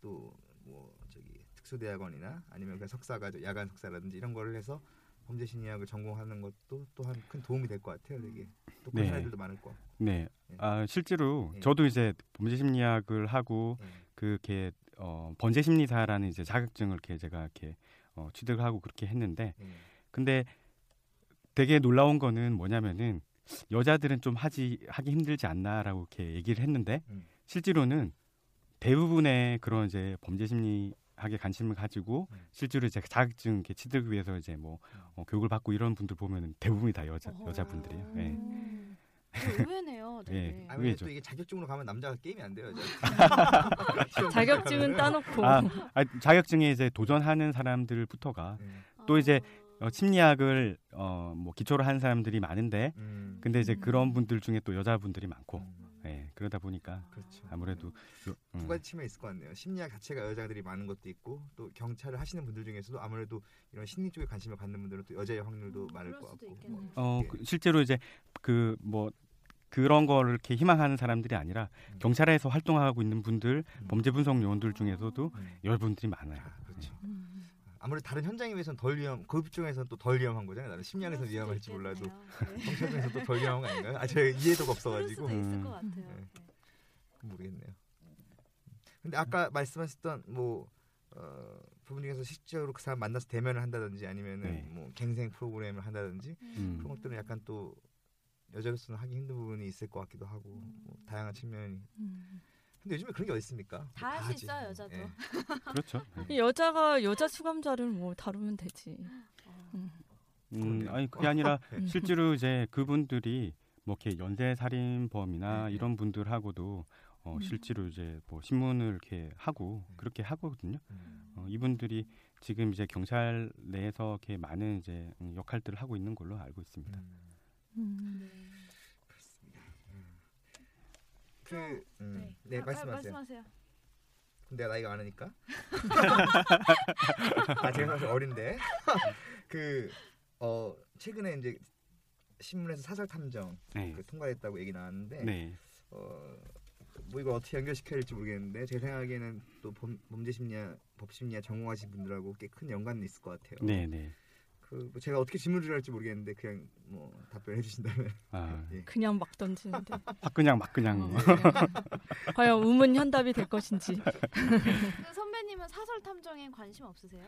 또 뭐 저기 특수대학원이나 아니면 그냥 석사가 야간 석사라든지 이런 거를 해서 범죄 심리학을 전공하는 것도 또한 큰 도움이 될 것 같아요. 되게 또 그런 네. 사람들도 많을 거. 네. 네. 아, 실제로 네. 저도 이제 범죄 심리학을 하고 네. 그렇게 어, 범죄 심리사라는 이제 자격증을 이렇게 제가 이렇게 어, 취득을 하고 그렇게 했는데 네. 근데 되게 놀라운 거는 뭐냐면은 여자들은 좀 하지 하기 힘들지 않나라고 이렇게 얘기를 했는데 음. 실제로는 대부분의 그런 이제 범죄 심리학에 관심을 가지고 음. 실제로 이제 자격증 이렇게 취득 위해서 이제 뭐 어, 교육을 받고 이런 분들 보면은 대부분이 다 여자 어허. 여자분들이에요. 예. 음. 되게 의외네요. 되게. 예. 아무래도 의외죠. 또 이게 자격증으로 가면 남자가 게임이 안 돼요. 자격증은 따놓고 아, 아, 자격증에 이제 도전하는 사람들부터가 네. 또 이제 아. 어, 심리학을 어, 뭐 기초로 하는 사람들이 많은데 음. 근데 이제 음. 그런 분들 중에 또 여자분들이 많고 음. 예, 그러다 보니까 그렇죠. 아무래도 요- 음, 두 가지 측면이 있을 것 같네요. 심리학 자체가 여자들이 많은 것도 있고 또 경찰을 하시는 분들 중에서도 아무래도 이런 심리 쪽에 관심을 갖는 분들은 또 여자의 확률도 음, 많을 것 같고. 어, 예. 그 실제로 이제 그뭐 그런 거를 이렇게 희망하는 사람들이 아니라 음. 경찰에서 활동하고 있는 분들 음. 범죄 분석 요원들 중에서도 음. 여러분들이 많아요. 아, 그렇죠. 음. 아무래도 다른 현장에 비해서는 덜 위험, 그 중에서는 또 덜 위험한 거잖아요. 나는 심리학에서 위험할지 몰라도. 네. 경찰 중에서 또 덜 위험한 거 아닌가요? 아, 제가 이해도가 없어가지고 수도 있을 음. 것 같아요. 네. 네. 모르겠네요. 근데 아까 말씀하셨던 뭐 어, 부분 중에서 실제로 그 사람 만나서 대면을 한다든지 아니면은 네. 뭐 갱생 프로그램을 한다든지 음. 그런 것들은 약간 또 여자로서는 하기 힘든 부분이 있을 것 같기도 하고 뭐 다양한 측면이. 음. 근데 요즘에 그런 게 어디 있습니까? 다 할수 하지. 있어 요, 여자도. 예. 그렇죠. 예. 이 여자가 여자 수감자를 뭐 다루면 되지. 어. 음. 음. 아니 그게 아니라 네. 실제로 이제 그분들이 뭐 이렇게 연쇄 살인범이나 네, 네. 이런 분들하고도 어, 음. 실제로 이제 뭐 신문을 이렇게 하고 네. 그렇게 하거든요. 음. 어, 이분들이 지금 이제 경찰 내에서 이렇게 많은 이제 음, 역할들을 하고 있는 걸로 알고 있습니다. 음. 음. 그, 음, 네, 네, 아, 아, 말씀하세요. 말씀하세요. 내가 나이가 많으니까. 아, 제가 사실 어린데. 그, 어, 최근에 이제 신문에서 사설 탐정 네. 그 통과했다고 얘기 나왔는데, 네. 어, 뭐 이걸 어떻게 연결시켜야 될지 모르겠는데, 제 생각에는 또 범, 범죄 심리학, 법 심리학 전공하신 분들하고 꽤 큰 연관이 있을 것 같아요. 네, 네. 그, 뭐 제가 어떻게 질문을 할지 모르겠는데, 그냥 뭐 답변해 주신다면. 아, 예. 그냥 막 던지는데 막 그냥 막 그냥 어, 과연 우문 현답이 될 것인지. 그 선배님은 사설 탐정에 관심 없으세요?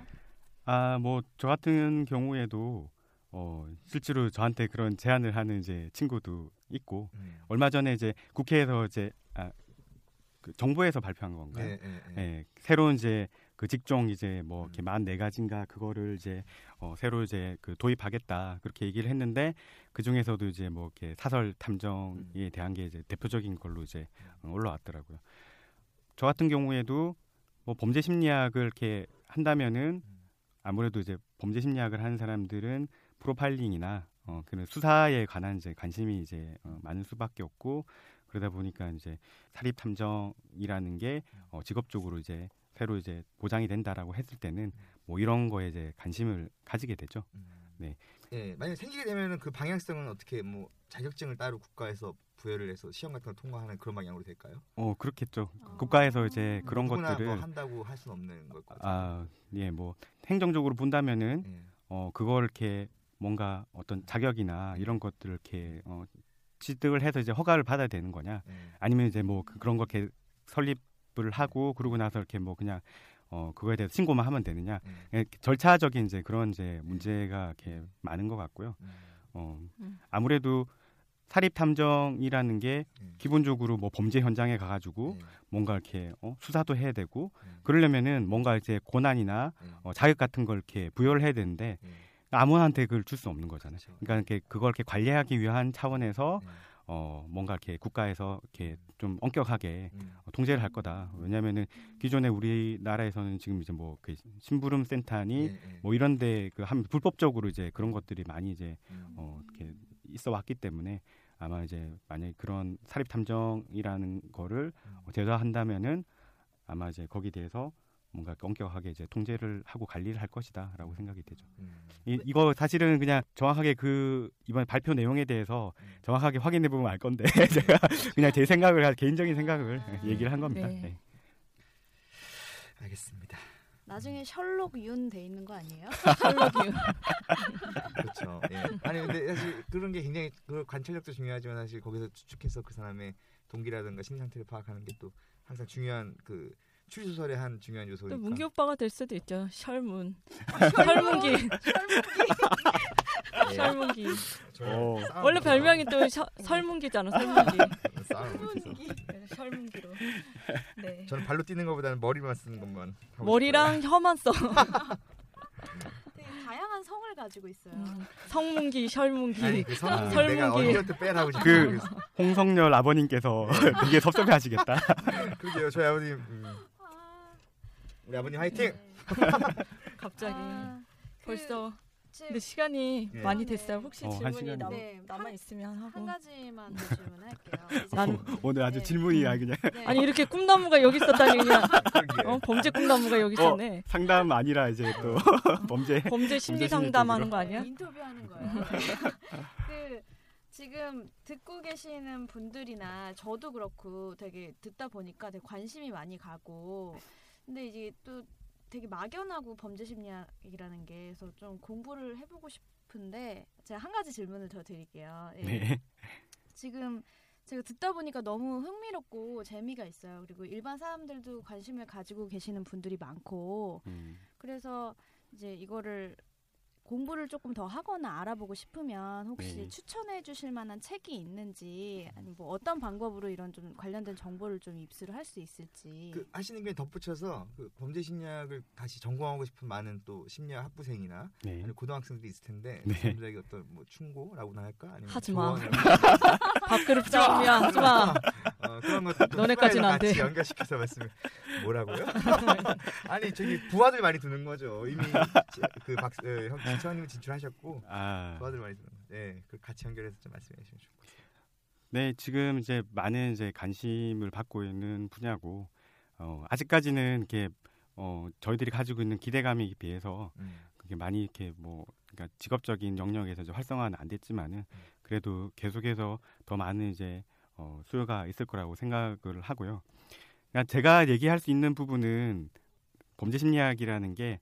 아, 뭐 저 같은 경우에도 어, 실제로 저한테 그런 제안을 하는 이제 친구도 있고 음. 얼마 전에 이제 국회에서 이제 아, 그 정부에서 발표한 건가요? 네, 네, 네. 예, 새로운 이제 그 직종 이제 뭐 이렇게 만 네 가지인가 그거를 이제 어 새로 이제 그 도입하겠다 그렇게 얘기를 했는데 그 중에서도 이제 뭐 이렇게 사설 탐정에 대한 게 이제 대표적인 걸로 이제 어, 올라왔더라고요. 저 같은 경우에도 뭐 범죄 심리학을 이렇게 한다면은 아무래도 이제 범죄 심리학을 하는 사람들은 프로파일링이나 어 그런 수사에 관한 이제 관심이 이제 어, 많을 수밖에 없고 그러다 보니까 이제 사립 탐정이라는 게 어, 직업적으로 이제 새로 이제 보장이 된다라고 했을 때는 뭐 이런 거에 이제 관심을 가지게 되죠. 네. 예, 만약 생기게 되면은 그 방향성은 어떻게 뭐 자격증을 따로 국가에서 부여를 해서 시험 같은 걸 통과하는 그런 방향으로 될까요? 어 그렇겠죠. 국가에서 이제 그런 것들을 뭐 한다고 할 수는 없는 걸 것 같아요. 아, 예, 뭐 행정적으로 본다면은 예. 어 그걸 이렇게 뭔가 어떤 자격이나 이런 것들을 이렇게 어 취득을 해서 이제 허가를 받아야 되는 거냐? 예. 아니면 이제 뭐 그- 그런 거 이렇게 설립 을 하고 그러고 나서 이렇게 뭐 그냥 어 그거에 대해서 신고만 하면 되느냐? 예. 예, 절차적인 이제 그런 이제 문제가 이렇게 많은 것 같고요. 음. 어 음. 아무래도 사립 탐정이라는 게 예. 기본적으로 뭐 범죄 현장에 가가지고 예. 뭔가 이렇게 어, 수사도 해야 되고 음. 그러려면은 뭔가 이제 고난이나 예. 어, 자격 같은 걸 이렇게 부여를 해야 되는데 예. 아무한테 그걸 줄 수 없는 거잖아요. 그렇죠. 그러니까 이렇게 그걸 이렇게 관리하기 위한 차원에서 예. 어 뭔가 이렇게 국가에서 이렇게 좀 엄격하게 음. 어, 통제를 할 거다. 왜냐하면은 기존에 우리나라에서는 지금 이제 뭐 그 심부름 센터니 예, 예. 뭐 이런데 그 한 불법적으로 이제 그런 것들이 많이 이제 음. 어 이렇게 있어 왔기 때문에 아마 이제 만약에 그런 사립 탐정이라는 거를 음. 어, 제도화한다면은 아마 이제 거기에 대해서 뭔가 엄격하게 이제 통제를 하고 관리를 할 것이다라고 생각이 되죠. 음. 이, 이거 사실은 그냥 정확하게 그 이번 발표 내용에 대해서 음. 정확하게 확인해 보면 알 건데 제가 그냥 제 생각을 개인적인 생각을 얘기를 한 겁니다. 네. 네. 알겠습니다. 나중에 셜록 윤 돼 있는 거 아니에요? 셜록이요. 그렇죠. 예. 아니 근데 사실 그런 게 굉장히 그 관찰력도 중요하지만 사실 거기서 추측해서 그 사람의 동기라든가 심리 상태를 파악하는 게 또 항상 중요한 그 추리 소설의 한 중요한 또 요소니까. 문기 오빠가 될 수도 있죠. 셜문. 셜문기. 예. 셜문기. 저는 어. 원래 별명이 또 셔- 설문기잖아. 설문기. 싸움을 못해서. 그래서 셜문기로. 네. 저는 발로 뛰는 것보다는 머리만 쓰는 것만. 머리랑 혀만 써. 다양한 성을 가지고 있어요. 음, 성문기, 셜문기. 아니 그 성, 아. 설문기. 그- 홍성열 아버님께서 되게 섭섭해하시겠다. 그러게요. 저희 아버님. 음. 아, 우리 아버님 화이팅. 네. 갑자기. 아, 그 벌써. 제- 근데 시간이 예. 많이 됐어요. 혹시 어, 한 질문이 남, 네, 남아 한- 있으면 하고. 한 가지만 더 질문할게요. 난- 오늘 아주 네. 질문이 아 그냥 네. 아니 이렇게 꿈나무가 여기 있었다니 그냥. 어, 범죄 꿈나무가 여기 있었네. 상담 아니라 이제 또 범죄 범죄 심리 심리 상담하는 거 네, 아니야? 인터뷰하는 거예요. 그 지금 듣고 계시는 분들이나 저도 그렇고 되게 듣다 보니까 되게 관심이 많이 가고 근데 이제 또 되게 막연하고 범죄 심리학이라는 게 그래서 좀 공부를 해보고 싶은데 제가 한 가지 질문을 더 드릴게요. 예. 네. 지금 제가 듣다 보니까 너무 흥미롭고 재미가 있어요. 그리고 일반 사람들도 관심을 가지고 계시는 분들이 많고 음, 그래서 이제 이거를 공부를 조금 더 하거나 알아보고 싶으면 혹시 네. 추천해 주실 만한 책이 있는지 아니면 뭐 어떤 방법으로 이런 좀 관련된 정보를 좀 입수를 할 수 있을지 그 하시는 게 덧붙여서 그 범죄 심리학을 다시 전공하고 싶은 많은 또 심리학 학부생이나 네. 아니면 고등학생들이 있을 텐데 네. 그분들에게 어떤 뭐 충고라고나 할까 아니면 하지 마. 조언을 밥그릇 싸움이야 하지 마. 어, 그런 것도 좀 너네까지는 안 같이 돼. 연결시켜서 말씀을 뭐라고요? 아니 저기 부하들 많이 두는 거죠. 이미 그박 어, 형 지천님 진출하셨고 아, 부하들 많이 두는 거. 예, 그 같이 연결해서 좀 말씀해 주시면 좋겠어요. 네, 지금 이제 많은 이제 관심을 받고 있는 분야고 어, 아직까지는 이렇게 어, 저희들이 가지고 있는 기대감에 비해서 음. 그게 많이 이렇게 뭐 그러니까 직업적인 영역에서 이제 활성화는 안 됐지만은 그래도 계속해서 더 많은 이제 어, 수요가 있을 거라고 생각을 하고요. 그러니까 제가 얘기할 수 있는 부분은 범죄 심리학이라는 게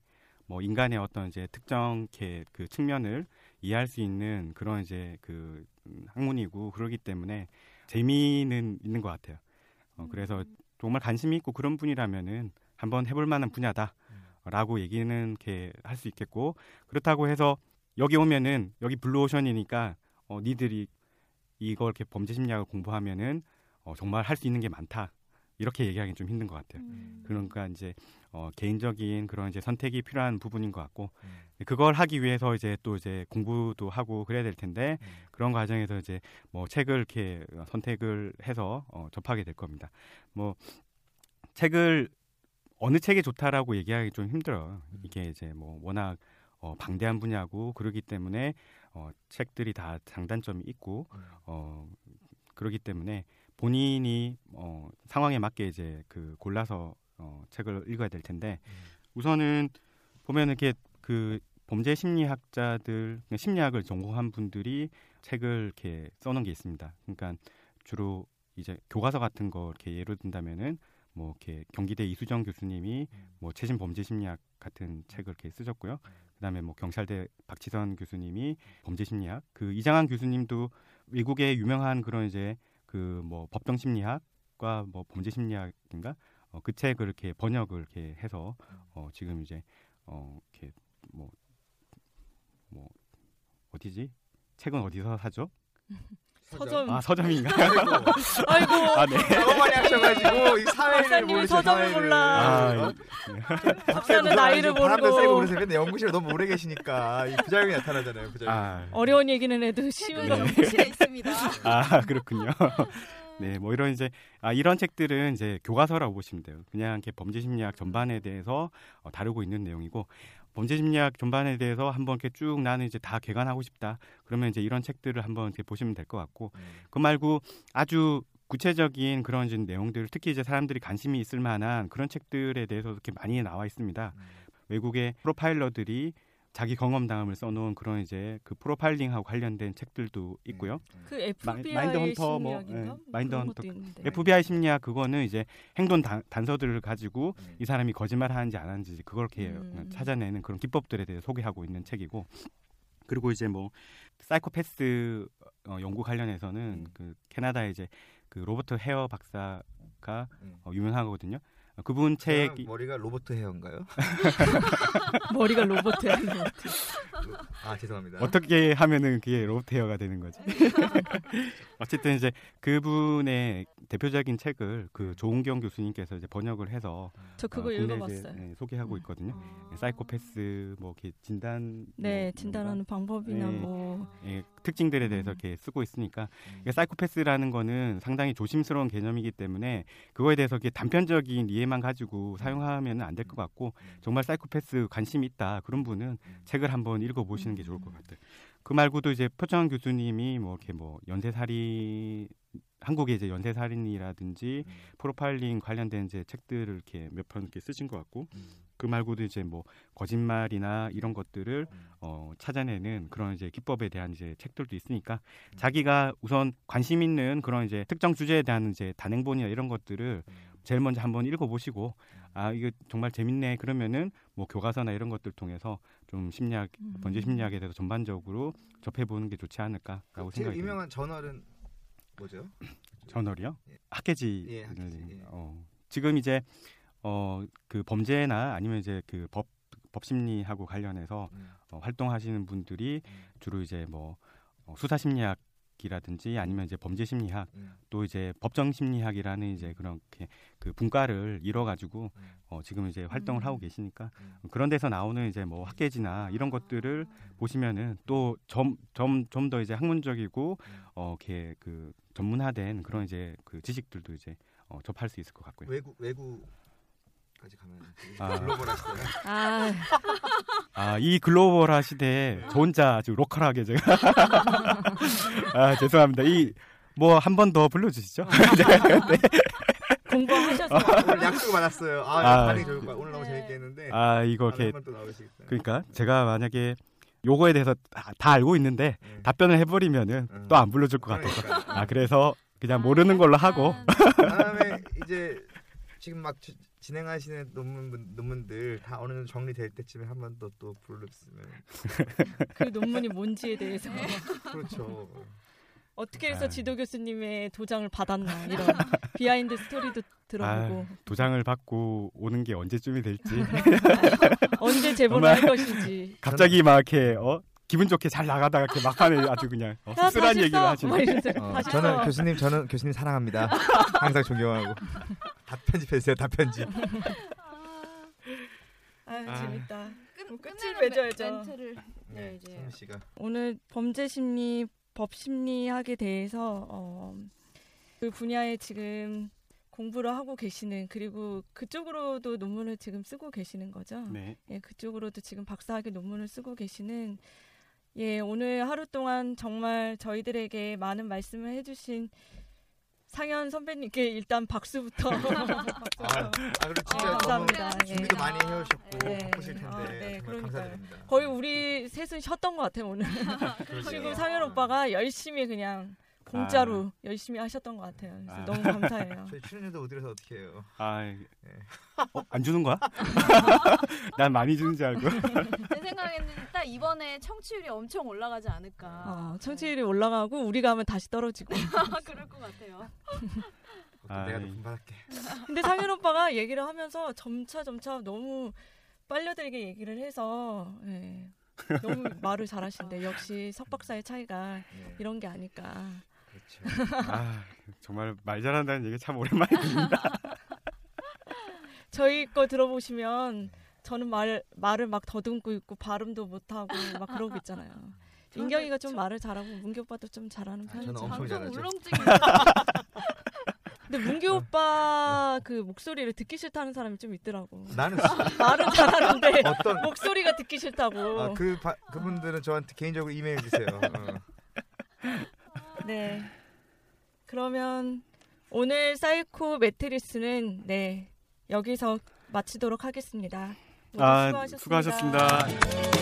뭐 인간의 어떤 이제 특정 그 측면을 이해할 수 있는 그런 이제 그 음, 학문이고 그러기 때문에 재미는 있는 것 같아요. 어, 그래서 정말 관심이 있고 그런 분이라면은 한번 해볼 만한 분야다라고 얘기는 이렇게 할 수 있겠고 그렇다고 해서 여기 오면은 여기 블루오션이니까 어, 니들이 이걸 이렇게 범죄 심리학을 공부하면은 어, 정말 할 수 있는 게 많다. 이렇게 얘기하기 좀 힘든 것 같아요. 음. 그러니까 이제 어, 개인적인 그런 이제 선택이 필요한 부분인 것 같고 음. 그걸 하기 위해서 이제 또 이제 공부도 하고 그래야 될 텐데 음. 그런 과정에서 이제 뭐 책을 이렇게 선택을 해서 어, 접하게 될 겁니다. 뭐 책을 어느 책이 좋다라고 얘기하기 좀 힘들어요. 음. 이게 이제 뭐 워낙 어, 방대한 분야고 그러기 때문에 어, 책들이 다 장단점이 있고 음. 어, 그러기 때문에 본인이 어, 상황에 맞게 이제 그 골라서 어, 책을 읽어야 될 텐데 음. 우선은 보면 이렇게 그 범죄 심리학자들 심리학을 전공한 분들이 책을 이렇게 써놓은 게 있습니다. 그러니까 주로 이제 교과서 같은 거 이렇게 예를 든다면은 뭐 이렇게 경기대 이수정 교수님이 음. 뭐 최신 범죄 심리학 같은 책을 이렇게 쓰셨고요. 그다음에 뭐 경찰대 박지선 교수님이 범죄 심리학, 그 이장한 교수님도 외국의 유명한 그런 이제 그 뭐 법정 심리학과 뭐 범죄 심리학인가 어, 그 책을 이렇게 번역을 이렇게 해서 어, 지금 이제 어, 이렇게 뭐, 뭐 어디지? 책은 어디서 사죠? 서점. 아 서점인가? 아이고. 아 네. 너무 많이 하셔가지고 이 사회를 박사님이 모르죠. 서점을. 몰라. 어? 박사는 나이를 바람도 모르고. 세고 그러세요. 근데 연구실에 너무 오래 계시니까 이 부작용이 나타나잖아요. 부작용. 아, 어려운 얘기는 해도 쉬운 네. 거. 연구실에 있습니다. 아 그렇군요. 네, 뭐 이런 이제 아 이런 책들은 이제 교과서라고 보시면 돼요. 그냥 이렇게 범죄 심리학 전반에 대해서 어, 다루고 있는 내용이고 범죄 심리학 전반에 대해서 한번 이렇게 쭉 나는 이제 다 개관하고 싶다. 그러면 이제 이런 책들을 한번 이렇게 보시면 될 것 같고 음. 그 말고 아주 구체적인 그런 이제 내용들 특히 이제 사람들이 관심이 있을 만한 그런 책들에 대해서 이렇게 많이 나와 있습니다. 음. 외국의 프로파일러들이 자기 경험담을 써놓은 그런 이제 그 프로파일링하고 관련된 책들도 있고요. 음. 그 FBI 마인드 헌터 뭐, 심리학인가? 예, 마인드 헌터. FBI 심리학 그거는 이제 행동 단, 단서들을 가지고 음. 이 사람이 거짓말 하는지 안 하는지 그걸 이렇게 음. 찾아내는 그런 기법들에 대해 소개하고 있는 책이고 그리고 이제 뭐 사이코패스 어, 연구 관련해서는 음. 그 캐나다의 이제 그 로버트 헤어 박사가 음. 어, 유명하거든요. 어, 그분 책이 머리가 로버트 헤어인가요? 머리가 로봇이야. 아 죄송합니다. 어떻게 하면은 그게 로버트 헤어가 되는 거지? 어쨌든 이제 그분의 대표적인 책을 그 조은경 교수님께서 이제 번역을 해서 저 그거 어, 이제, 읽어봤어요. 네, 소개하고 음. 있거든요. 아. 네, 사이코패스 뭐 이렇게 진단 네, 뭐 진단하는 방법이나 네. 뭐 예, 특징들에 음. 대해서 이렇게 쓰고 있으니까 음. 이게 사이코패스라는 거는 상당히 조심스러운 개념이기 때문에 그거에 대해서 이렇게 단편적인 이해만 가지고 사용하면 안 될 것 같고 정말 사이코패스 관심 이 있다 그런 분은 책을 한번 읽어보시는 게 좋을 것 같아요. 그 말고도 이제 표정 교수님이 뭐 이렇게 뭐 연쇄살인 한국의 이제 연쇄 살인이라든지 음. 프로파일링 관련된 이제 책들을 이렇게 몇 편 이렇게 쓰신 것 같고 음. 그 말고도 이제 뭐 거짓말이나 이런 것들을 음. 어, 찾아내는 그런 이제 기법에 대한 이제 책들도 있으니까 음. 자기가 우선 관심 있는 그런 이제 특정 주제에 대한 이제 단행본이나 이런 것들을 음. 제일 먼저 한번 읽어보시고 음. 아 이거 정말 재밌네 그러면은 뭐 교과서나 이런 것들 통해서 좀 심리학 음. 번제 심리학에 대해서 전반적으로 접해보는 게 좋지 않을까라고 제일 생각이 듭니다. 유명한 저널은 뭐죠? 저널이요? 예. 학계지. 예, 학계지, 예. 어, 지금 이제 어 그 범죄나 아니면 이제 그 법 법심리하고 관련해서 음. 어, 활동하시는 분들이 음. 주로 이제 뭐 어, 수사 심리학 이라든지 아니면 이제 범죄 심리학 음. 또 이제 법정 심리학이라는 이제 그렇게 그 분과를 이뤄 가지고 음. 어, 지금 이제 활동을 음. 하고 계시니까 음. 그런 데서 나오는 이제 뭐 학계지나 이런 것들을 보시면은 또 점 점 좀 더 이제 학문적이고 음. 어 이렇게 그 전문화된 그런 이제 그 지식들도 이제 어, 접할 수 있을 것 같고요. 외국 외국 까지 가면 아. 글로벌 하시대요. 아, 아, 이 글로벌화 시대에 저 혼자 아주 로컬하게 제가 아, 죄송합니다. 이 뭐 한 번 더 불러 주시죠. 네. 공부하셔서 오늘 약속 받았어요. 아, 아. 반응이 좋을 거야. 오늘 너무 재밌게 했는데. 아, 이거 이렇게. 그러니까 제가 만약에 요거에 대해서 다, 다 알고 있는데 네. 답변을 해 버리면은 음. 또안 불러 줄것 같아서. 그러니까. 아, 그래서 그냥 모르는 걸로 하고 다음에 이제 지금 막 지- 진행하시는 논문 논문들 다 어느 정도 정리될 때쯤에 한 번 더 또 불렀으면 그 논문이 뭔지에 대해서 그렇죠. 어떻게 해서 아. 지도 교수님의 도장을 받았나 이런 behind story도 들어보고 도장을 받고 오는 게 언제쯤이 될지 언제 제보를 할 것인지 갑자기 막 이렇게 어 기분 좋게 잘 나가다가 이렇게 막판에 아주 그냥 어, 야, 씁쓸한 다시 얘기를 써! 하시는 막 이러면서 어, 저는 써. 교수님 저는 교수님 사랑합니다. 항상 존경하고. 다 편집해주세요. 다 편집. 아, 아. 재밌다. 끝, 그럼 끝을 맺어야죠. 멘- 멘트를 네, 네, 이제 씨가 오늘 범죄 심리, 법 심리학에 대해서 어, 그 분야에 지금 공부를 하고 계시는 그리고 그쪽으로도 논문을 지금 쓰고 계시는 거죠. 네. 예, 그쪽으로도 지금 박사학위 논문을 쓰고 계시는 예, 오늘 하루 동안 정말 저희들에게 많은 말씀을 해주신 상현 선배님께 일단 박수부터. 아, 아 그리고 진짜 아, 너무 감사합니다. 준비도 예. 많이 해오셨고 네. 바쁘실 텐데 아, 네. 감사드립니다. 거의 우리 셋은 쉬었던 것 같아요 오늘. 그리고 상현 오빠가 열심히 그냥 공짜로 열심히 하셨던 것 같아요. 그래서 아. 너무 감사해요. 저희 출연료도 못 드려서 어떻게 해요? 아, 네. 어, 안 주는 거야? 난 많이 주는 줄 알고. 제 생각에는 딱 이번에 청취율이 엄청 올라가지 않을까. 어, 청취율이 올라가고 우리가 하면 다시 떨어지고. 네. 그럴 것 같아요. 내가 아이. 높은 받을게. 근데 상현 오빠가 얘기를 하면서 점차 점차 너무 빨려들게 얘기를 해서 예, 너무 말을 잘하신대. 역시 석박사의 차이가 네, 이런 게 아닐까. 그렇죠. 아, 정말 말 잘한다는 얘기 참 오랜만에 듣는다. 저희 거 들어보시면 저는 말 말을 막 더듬고 있고 발음도 못 하고 막 그러고 있잖아요. 인경이가 좀 말을 잘하고 문기 오빠도 좀 잘하는 아, 저는 편이죠. 엄청 방송 잘하죠. 울렁증이 근데 문기 오빠 그 목소리를 듣기 싫다는 사람이 좀 있더라고. 나는 말은 잘하는데 어떤 목소리가 듣기 싫다고. 아, 그 바, 그분들은 저한테 개인적으로 이메일 주세요. 어. 네. 그러면 오늘 사이코 매트리스는 네 여기서 마치도록 하겠습니다. 아, 수고하셨습니다. 수고하셨습니다.